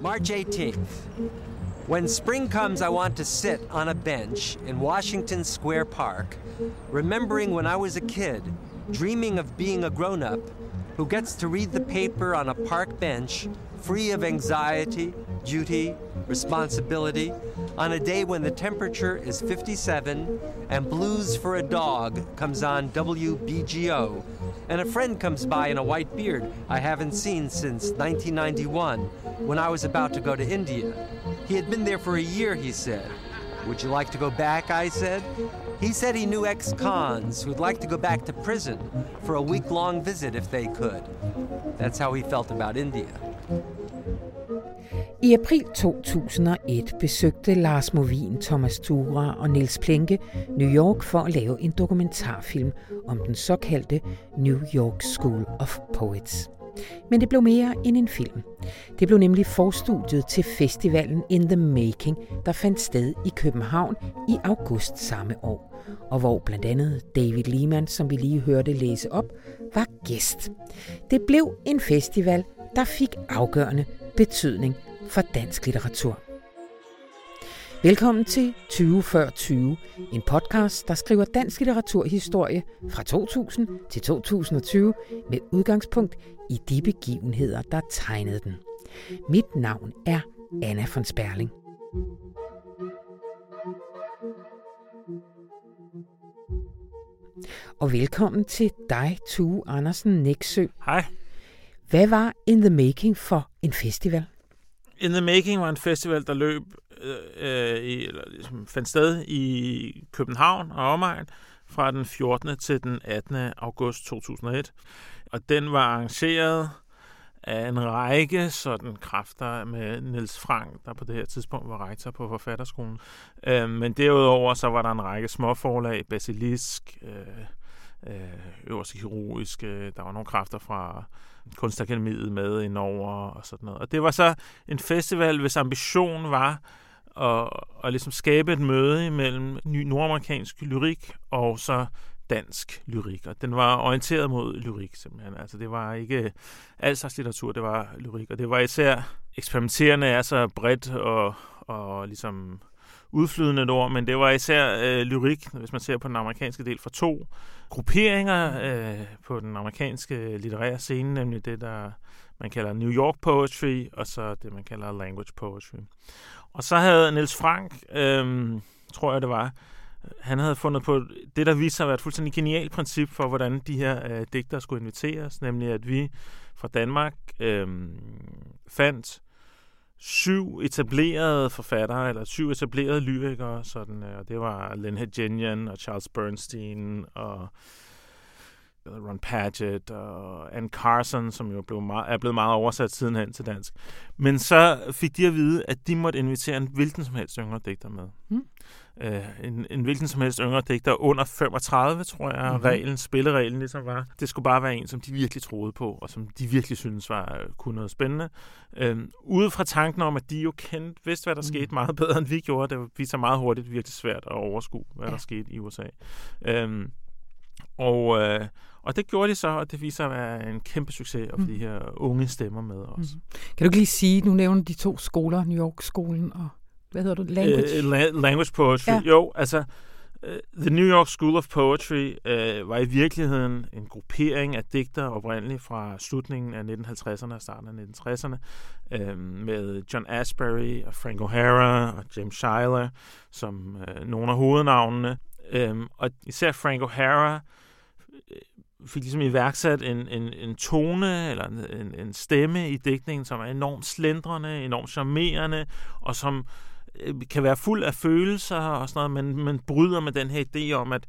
March 18th. When spring comes, I want to sit on a bench in Washington Square Park, remembering when I was a kid, dreaming of being a grown up who gets to read the paper on a park bench, free of anxiety, duty, responsibility, on a day when the temperature is 57 and Blues for a Dog comes on WBGO, and a friend comes by in a white beard I haven't seen since 1991 when I was about to go to India. He had been there for a year, he said. Would you like to go back? I said. He said he knew ex cons who'd like to go back to prison for a week long visit if they could. That's how he felt about India. I april 2001 besøgte Lars Movin, Thomas Tura og Niels Plenke New York for at lave en dokumentarfilm om den såkaldte New York School of Poets. Men det blev mere end en film. Det blev nemlig forstudiet til festivalen In the Making, der fandt sted i København i august samme år, og hvor blandt andet David Lehman, som vi lige hørte læse op, var gæst. Det blev en festival, der fik afgørende betydning for dansk litteratur. Velkommen til 20 før 20, en podcast, der skriver dansk litteraturhistorie fra 2000 til 2020 med udgangspunkt i de begivenheder, der tegnede den. Mit navn er Anna von Sperling. Og velkommen til dig, Tue Andersen Næksø. Hej. Hvad var In the Making for en festival? In the Making var en festival, der løb øh, øh, i, eller ligesom fandt sted i København og omegn fra den 14. til den 18. august 2001. Og den var arrangeret af en række sådan kræfter med Niels Frank, der på det her tidspunkt var rektor på Forfatterskolen. Øh, men derudover så var der en række småforlag, Basilisk, øh, øh, Øh, Øverste kirurgiske, øh, der var nogle kræfter fra Kunstakademiet med indover og sådan noget. Og det var så en festival, hvis ambition var at, at ligesom skabe et møde imellem nordamerikansk lyrik og så dansk lyrik. Og den var orienteret mod lyrik simpelthen. Altså det var ikke al slags litteratur, det var lyrik. Og det var især eksperimenterende er så bredt og, og ligesom udflydende et ord, men det var især øh, lyrik, hvis man ser på den amerikanske del, fra to grupperinger øh, på den amerikanske litterære scene, nemlig det, der man kalder New York Poetry, og så det, man kalder Language Poetry. Og så havde Niels Frank, øh, tror jeg det var, han havde fundet på det, der viste sig at være et fuldstændig genialt princip for, hvordan de her øh, digter skulle inviteres, nemlig at vi fra Danmark øh, fandt syv etablerede forfattere, eller syv etablerede lyrikere, sådan, øh, og det var Len Hedgenian og Charles Bernstein og Ron Padgett og Anne Carson, som jo blev meget, er blevet meget oversat sidenhen til dansk. Men så fik de at vide, at de måtte invitere en hvilken som helst yngre digter med. Mm. Uh, en, en hvilken som helst yngre digter under 35, tror jeg, mm-hmm. reglen, spillereglen ligesom var. Det skulle bare være en, som de virkelig troede på, og som de virkelig syntes var øh, kunne noget spændende. Uh, ude fra tanken om, at de jo kendte, vidste, hvad der mm. skete meget bedre, end vi gjorde. Det viste sig meget hurtigt virkelig svært at overskue, hvad ja. der skete i USA. Uh, og, uh, og det gjorde de så, og det viser at være en kæmpe succes at få mm. de her unge stemmer med os. Mm. Kan du ikke lige sige, nu nævner de to skoler, New York-skolen og, hvad hedder du, Language? Uh, la- language Poetry, ja. jo, altså, uh, The New York School of Poetry uh, var i virkeligheden en gruppering af digter oprindeligt fra slutningen af 1950'erne og starten af 1960'erne, uh, med John Asbury og Frank O'Hara og James Schuyler som uh, nogle af hovednavnene. Um, og især Frank O'Hara Øh, fik ligesom iværksat en, en, en tone eller en, en stemme i digtningen, som er enormt slendrende, enormt charmerende, og som øh, kan være fuld af følelser og sådan noget, men, men bryder med den her idé om, at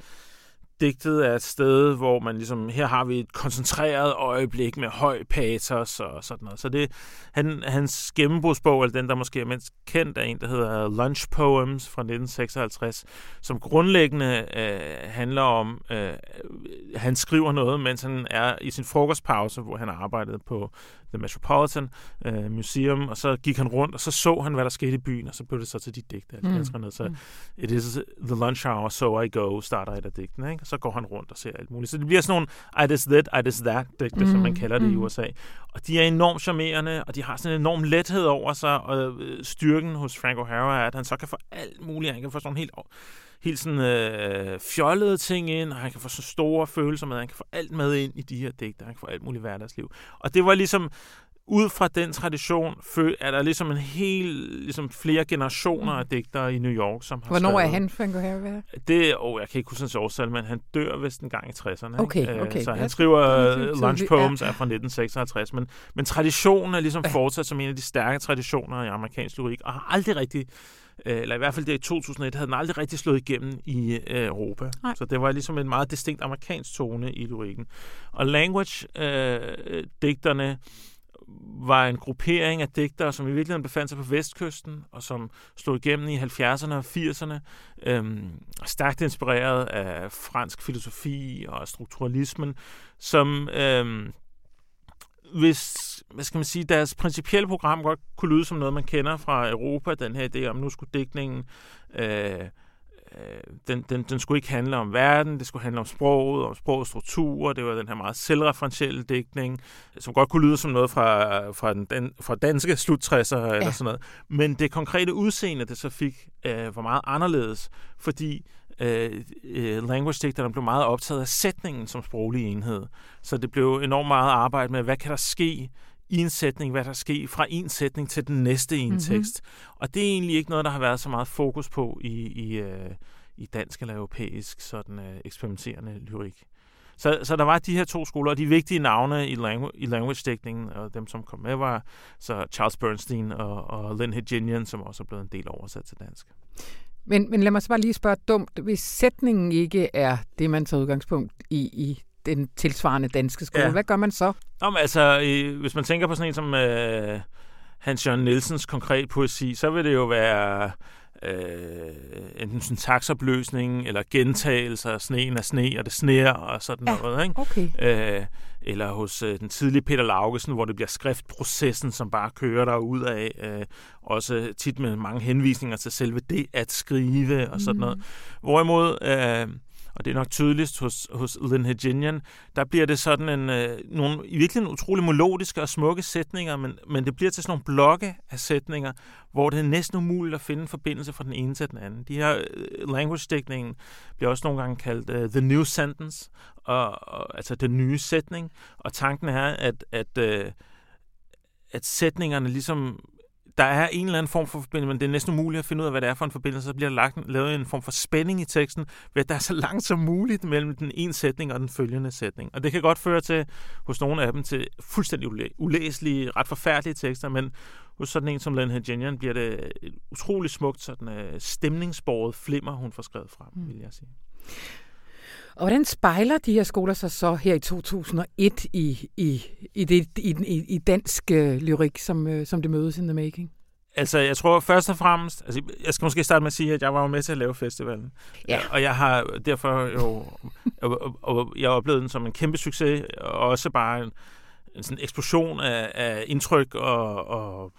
digtet er et sted, hvor man ligesom, her har vi et koncentreret øjeblik med høj patos og sådan noget. Så det, han, hans gennembrugsbog, eller den, der måske er mindst kendt, er en, der hedder Lunch Poems fra 1956, som grundlæggende øh, handler om, øh, han skriver noget, mens han er i sin frokostpause, hvor han arbejdede på The Metropolitan uh, Museum, og så gik han rundt, og så så han, hvad der skete i byen, og så blev det så til de digte, mm. Så mm. It is the lunch hour, so I go, starter et af digtene. Ikke? så går han rundt og ser alt muligt. Så det bliver sådan nogle I this that, I this that digte, mm. som man kalder det mm. i USA. Og de er enormt charmerende, og de har sådan en enorm lethed over sig, og øh, styrken hos Frank O'Hara er, at han så kan få alt muligt. Han kan få sådan helt helt sådan øh, fjollede ting ind, og han kan få så store følelser med, han kan få alt med ind i de her digte, han kan få alt muligt hverdagsliv. Og det var ligesom, ud fra den tradition er der ligesom en hel, ligesom flere generationer af digtere i New York, som har Hvornår skrevet. er han, Frank O'Hara? Det, oh, jeg kan ikke huske hans årstal, men han dør vist en gang i 60'erne. Okay, øh, okay. Så han skriver uh, Lunch Poems er fra 1956, men, men traditionen er ligesom fortsat som en af de stærke traditioner i amerikansk lyrik, og har aldrig rigtig øh, eller i hvert fald det i 2001, havde den aldrig rigtig slået igennem i øh, Europa. Nej. Så det var ligesom en meget distinkt amerikansk tone i lyrikken. Og language-digterne øh, var en gruppering af digtere, som i virkeligheden befandt sig på vestkysten, og som slog igennem i 70'erne og 80'erne, øhm, stærkt inspireret af fransk filosofi og strukturalismen, som øhm, hvis, hvad skal man sige, deres principielle program godt kunne lyde som noget, man kender fra Europa, den her idé om, nu skulle digtningen øh, den, den, den skulle ikke handle om verden, det skulle handle om sproget, om sprogets strukturer, det var den her meget selvreferentielle dækning, som godt kunne lyde som noget fra, fra, den, den, fra danske slut-60'er ja. eller sådan noget. Men det konkrete udseende, det så fik, øh, var meget anderledes, fordi øh, øh, language-digterne blev meget optaget af sætningen som sproglig enhed. Så det blev enormt meget arbejde med, hvad kan der ske i en sætning, hvad der sker fra en sætning til den næste i en mm-hmm. tekst. Og det er egentlig ikke noget, der har været så meget fokus på i, i, øh, i dansk eller europæisk sådan øh, eksperimenterende lyrik. Så, så der var de her to skoler, og de vigtige navne i, langu- i language-dækningen, og dem, som kom med, var så Charles Bernstein og, og Lynn Hedginian, som også er blevet en del oversat til dansk. Men, men lad mig så bare lige spørge dumt. Hvis sætningen ikke er det, man tager udgangspunkt i, i den tilsvarende danske skole. Ja. Hvad gør man så? Om, altså, i, hvis man tænker på sådan en som øh, Hans Jørgen Nielsens konkret poesi, så vil det jo være øh, enten sådan taksopløsning, eller gentagelser, sneen er sne, og det sneer, og sådan ja, noget. Ikke? Okay. Øh, eller hos øh, den tidlige Peter Laugesen, hvor det bliver skriftprocessen, som bare kører der ud af. Øh, også tit med mange henvisninger til selve det at skrive, og sådan mm. noget. Hvorimod... Øh, og det er nok tydeligst hos, hos Lynn Hedginian, der bliver det sådan en, øh, nogle i virkeligheden utrolig melodiske og smukke sætninger, men, men det bliver til sådan nogle blokke af sætninger, hvor det er næsten umuligt at finde en forbindelse fra den ene til den anden. De her øh, language-dækningen bliver også nogle gange kaldt øh, the new sentence, og, og, altså den nye sætning, og tanken er, at, at, øh, at sætningerne ligesom der er en eller anden form for forbindelse, men det er næsten umuligt at finde ud af, hvad det er for en forbindelse. Så bliver der lagt, lavet en form for spænding i teksten, ved at der er så langt som muligt mellem den ene sætning og den følgende sætning. Og det kan godt føre til, hos nogle af dem, til fuldstændig ulæselige, ret forfærdelige tekster, men hos sådan en som Len Hedgenian bliver det utrolig smukt, sådan uh, stemningsborget flimmer, hun får skrevet frem, mm. vil jeg sige. Og hvordan spejler de her skoler sig så her i 2001 i, i, i, det, i, i, i dansk uh, lyrik, som, uh, som det mødes in the making? Altså, jeg tror først og fremmest, altså, jeg skal måske starte med at sige, at jeg var jo med til at lave festivalen. Ja. Og jeg har derfor jo, og, og jeg oplevede den som en kæmpe succes, og også bare en, en sådan eksplosion af, af indtryk og, og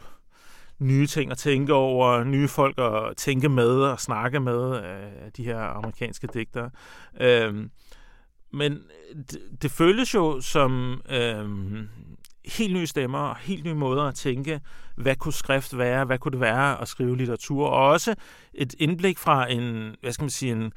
nye ting at tænke over, nye folk at tænke med og snakke med af de her amerikanske digtere. Øhm, men det, det føles jo som øhm, helt nye stemmer og helt nye måder at tænke, hvad kunne skrift være, hvad kunne det være at skrive litteratur, og også et indblik fra en, hvad skal man sige, en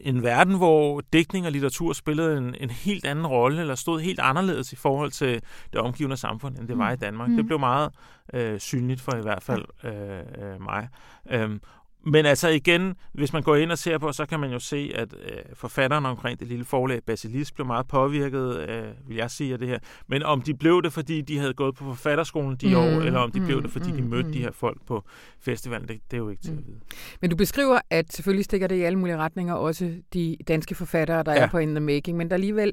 en verden, hvor digtning og litteratur spillede en, en helt anden rolle, eller stod helt andet i forhold til det omgivende samfund, end det var i mm. Danmark. Mm. Det blev meget øh, synligt for i hvert fald øh, øh, mig. Øhm, men altså igen, hvis man går ind og ser på, så kan man jo se, at øh, forfatteren omkring det lille forlag Basilis blev meget påvirket, øh, vil jeg sige, af det her. Men om de blev det, fordi de havde gået på forfatterskolen de mm, år, eller om de mm, blev det, fordi mm, de mødte mm. de her folk på festivalen, det, det er jo ikke til mm. at vide. Men du beskriver, at selvfølgelig stikker det i alle mulige retninger, også de danske forfattere, der ja. er på In The Making, men der alligevel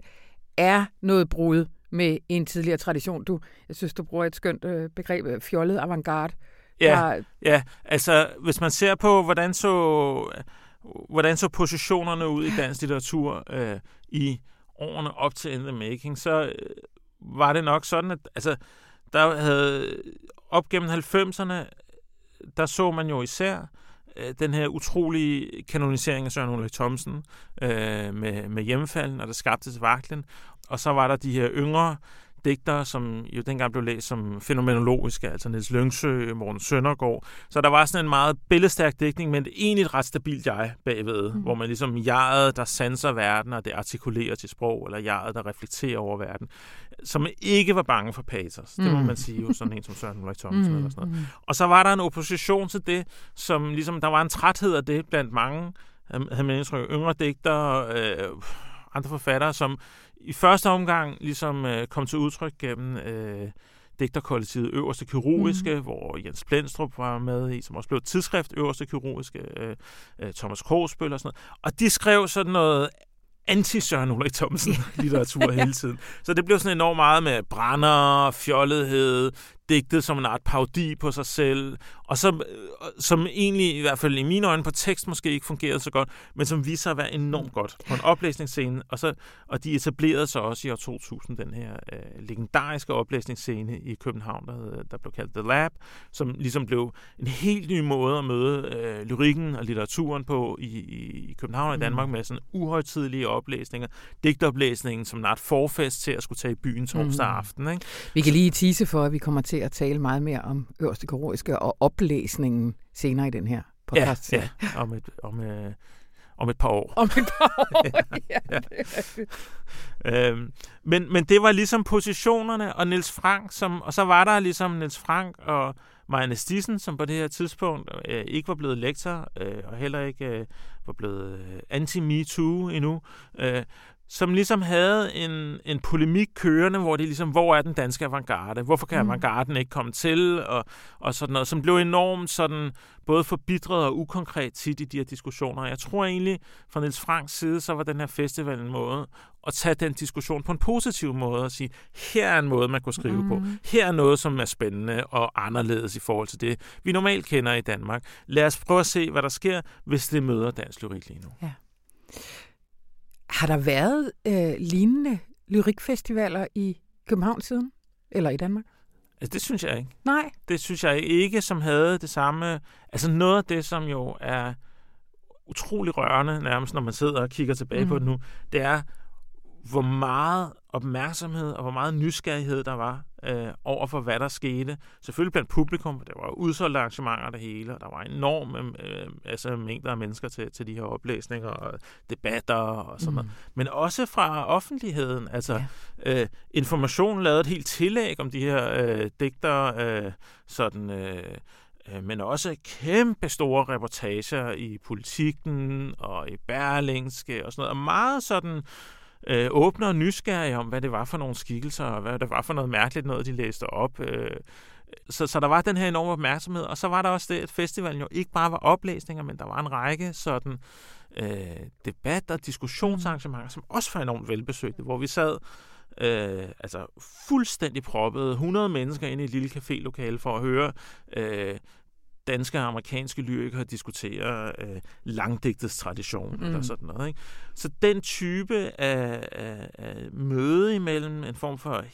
er noget brud med en tidligere tradition. Du, jeg synes, du bruger et skønt øh, begreb, øh, fjollet avantgarde. Ja, der... ja, altså hvis man ser på, hvordan så, hvordan så positionerne ud i dansk litteratur øh, i årene op til In the Making, så øh, var det nok sådan, at altså, der havde op gennem 90'erne, der så man jo især øh, den her utrolige kanonisering af Søren Ulrik Thomsen øh, med, med hjemmefalden, og der skabte til Vaklen. Og så var der de her yngre digtere, som jo dengang blev læst som fænomenologiske, altså Niels Lyngsø, Morten Søndergaard. Så der var sådan en meget billedstærk digtning, men egentlig et ret stabilt jeg bagved, mm. hvor man ligesom jeget, der sanser verden, og det artikulerer til sprog, eller jeget, der reflekterer over verden, som ikke var bange for patos. Det må mm. man sige jo, sådan en som Søren Ulrik Thomsen mm. eller sådan noget. Mm. Og så var der en opposition til det, som ligesom, der var en træthed af det blandt mange, havde man indtryk, yngre digtere, øh, andre forfattere, som i første omgang ligesom øh, kom til udtryk gennem øh, digterkollektivet Øverste Kirurgiske, mm. hvor Jens Blendstrup var med i, som også blev tidsskrift Øverste Kirurgiske, øh, øh, Thomas Krogsbøl og sådan noget. Og de skrev sådan noget anti-Søren Ulrik Thomsen litteratur hele tiden. Så det blev sådan enormt meget med brænder, fjollethed, digtet som en art paudi på sig selv, og som, øh, som egentlig, i hvert fald i mine øjne, på tekst måske ikke fungerede så godt, men som viser sig at være enormt godt på en oplæsningsscene, og, så, og de etablerede sig også i år 2000, den her øh, legendariske oplæsningsscene i København, der, der blev kaldt The Lab, som ligesom blev en helt ny måde at møde øh, lyrikken og litteraturen på i, i København og i Danmark, mm. med sådan uhøjtidlige oplæsninger, digtoplæsningen som en art forfest til at skulle tage i byen torsdag mm. aften. Ikke? Vi kan lige tise for, at vi kommer til at tale meget mere om øverste kirurgiske og oplæsningen senere i den her podcast. Ja, ja. Om, et, om, øh, om et par år. Om et par år, ja. ja. øhm, men, men det var ligesom positionerne, og Niels Frank, som, og så var der ligesom Niels Frank og Marianne Stissen, som på det her tidspunkt øh, ikke var blevet lektor, øh, og heller ikke øh, var blevet øh, anti-MeToo endnu, øh, som ligesom havde en, en polemik kørende, hvor det ligesom, hvor er den danske avantgarde? Hvorfor kan mm. avantgarden ikke komme til? Og, og sådan noget, som blev enormt sådan, både forbitret og ukonkret tit i de her diskussioner. Jeg tror egentlig, fra Niels Franks side, så var den her festival en måde at tage den diskussion på en positiv måde og sige, her er en måde, man kunne skrive mm. på. Her er noget, som er spændende og anderledes i forhold til det, vi normalt kender i Danmark. Lad os prøve at se, hvad der sker, hvis det møder dansk lyrik lige nu. Ja. Har der været øh, lignende lyrikfestivaler i København siden? Eller i Danmark? Altså, det synes jeg ikke. Nej. Det synes jeg ikke, som havde det samme... Altså, noget af det, som jo er utrolig rørende, nærmest når man sidder og kigger tilbage mm. på det nu, det er, hvor meget opmærksomhed og hvor meget nysgerrighed der var øh, over for, hvad der skete. Selvfølgelig blandt publikum, der var udsolgte arrangementer det hele, og der var enorme øh, altså mængder af mennesker til, til de her oplæsninger og debatter og sådan mm. noget. Men også fra offentligheden. Altså, ja. øh, information lavede et helt tillæg om de her øh, digter, øh, sådan... Øh, øh, men også kæmpe store reportager i politikken og i Berlingske og sådan noget, og meget sådan øh, Øh, åbne og nysgerrige om, hvad det var for nogle skikkelser, og hvad det var for noget mærkeligt noget, de læste op. Øh, så, så der var den her enorme opmærksomhed, og så var der også det, at festivalen jo ikke bare var oplæsninger, men der var en række sådan øh, debat- og diskussionsarrangementer, som også var enormt velbesøgte, hvor vi sad øh, altså fuldstændig proppet 100 mennesker ind i et lille cafélokale for at høre øh, danske og amerikanske lyrikere diskuterer øh, langdigtets tradition mm. eller sådan noget. Ikke? Så den type af, af, af møde imellem en form for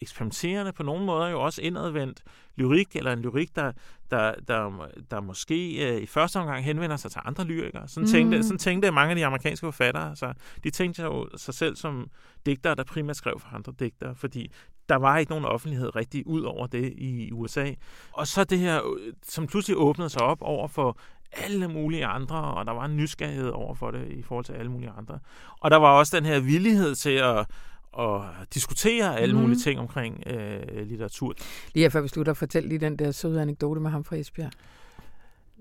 eksperimenterende på nogle måder jo også indadvendt lyrik, eller en lyrik, der, der, der, der måske øh, i første omgang henvender sig til andre lyrikere. Sådan, mm. tænkte, sådan tænkte mange af de amerikanske forfattere. Så de tænkte jo sig selv som digtere, der primært skrev for andre digtere, fordi der var ikke nogen offentlighed rigtig ud over det i USA. Og så det her, som pludselig åbnede sig op over for alle mulige andre, og der var en nysgerrighed over for det i forhold til alle mulige andre. Og der var også den her villighed til at og diskutere alle mm. mulige ting omkring øh, litteratur. Lige før vi slutter, fortæl lige den der søde anekdote med ham fra Esbjerg.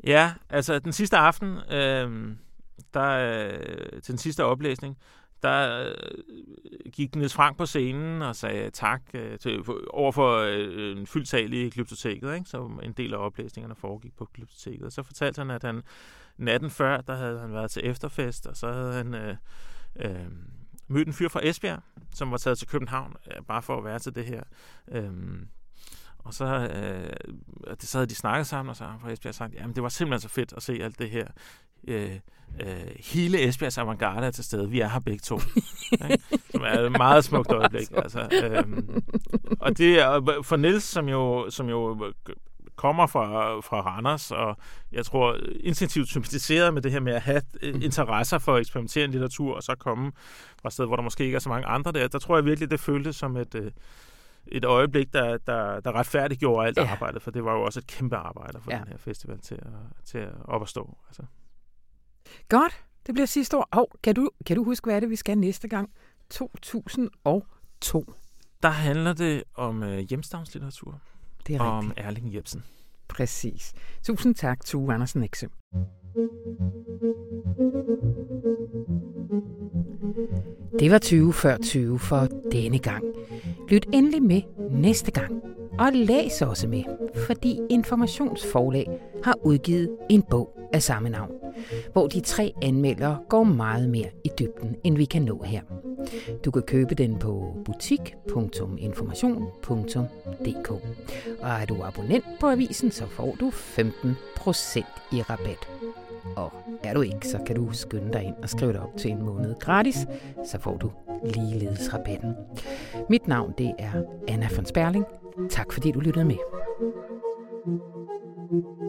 Ja, altså den sidste aften, øh, der, øh, til den sidste oplæsning, der øh, gik Niels Frank på scenen og sagde tak øh, til, over for øh, en fyldt sal i Glyptoteket, ikke? så en del af oplæsningerne foregik på Glyptoteket. Og så fortalte han, at han natten før, der havde han været til efterfest, og så havde han øh, øh, mødt en fyr fra Esbjerg, som var taget til København, øh, bare for at være til det her. Øh, og så, øh, så havde de snakket sammen, og så har Esbjerg sagt, jamen det var simpelthen så fedt at se alt det her øh, øh, hele Esbjergs avantgarde er til stede. Vi er her begge to. som er et meget smukt øjeblik. Altså, øh, og det er for Nils, som jo, som jo kommer fra, fra Randers, og jeg tror instinktivt sympatiseret med det her med at have mm. interesser for eksperimenterende litteratur, og så komme fra et sted, hvor der måske ikke er så mange andre der. Der tror jeg virkelig, det føltes som et, øh, et øjeblik, der, der, der retfærdiggjorde alt ja. arbejdet, for det var jo også et kæmpe arbejde for ja. den her festival til at, til at op at stå. Altså. Godt. Det bliver sidste år. Og kan du, kan du huske, hvad er det, vi skal næste gang? 2002. Der handler det om øh, hjemstavnslitteratur. Det er om rigtigt. Erling Jebsen. Præcis. Tusind tak, Tue Andersen Ekse. Det var 20 før 20 for denne gang. Lyt endelig med næste gang. Og læs også med, fordi Informationsforlag har udgivet en bog af samme navn, hvor de tre anmeldere går meget mere i dybden, end vi kan nå her. Du kan købe den på butik.information.dk. Og er du abonnent på avisen, så får du 15% i rabat. Og er du ikke, så kan du skynde dig ind og skrive dig op til en måned gratis, så får du ligeledes rabatten. Mit navn det er Anna von Sperling. Tak fordi du lyttede med. thank you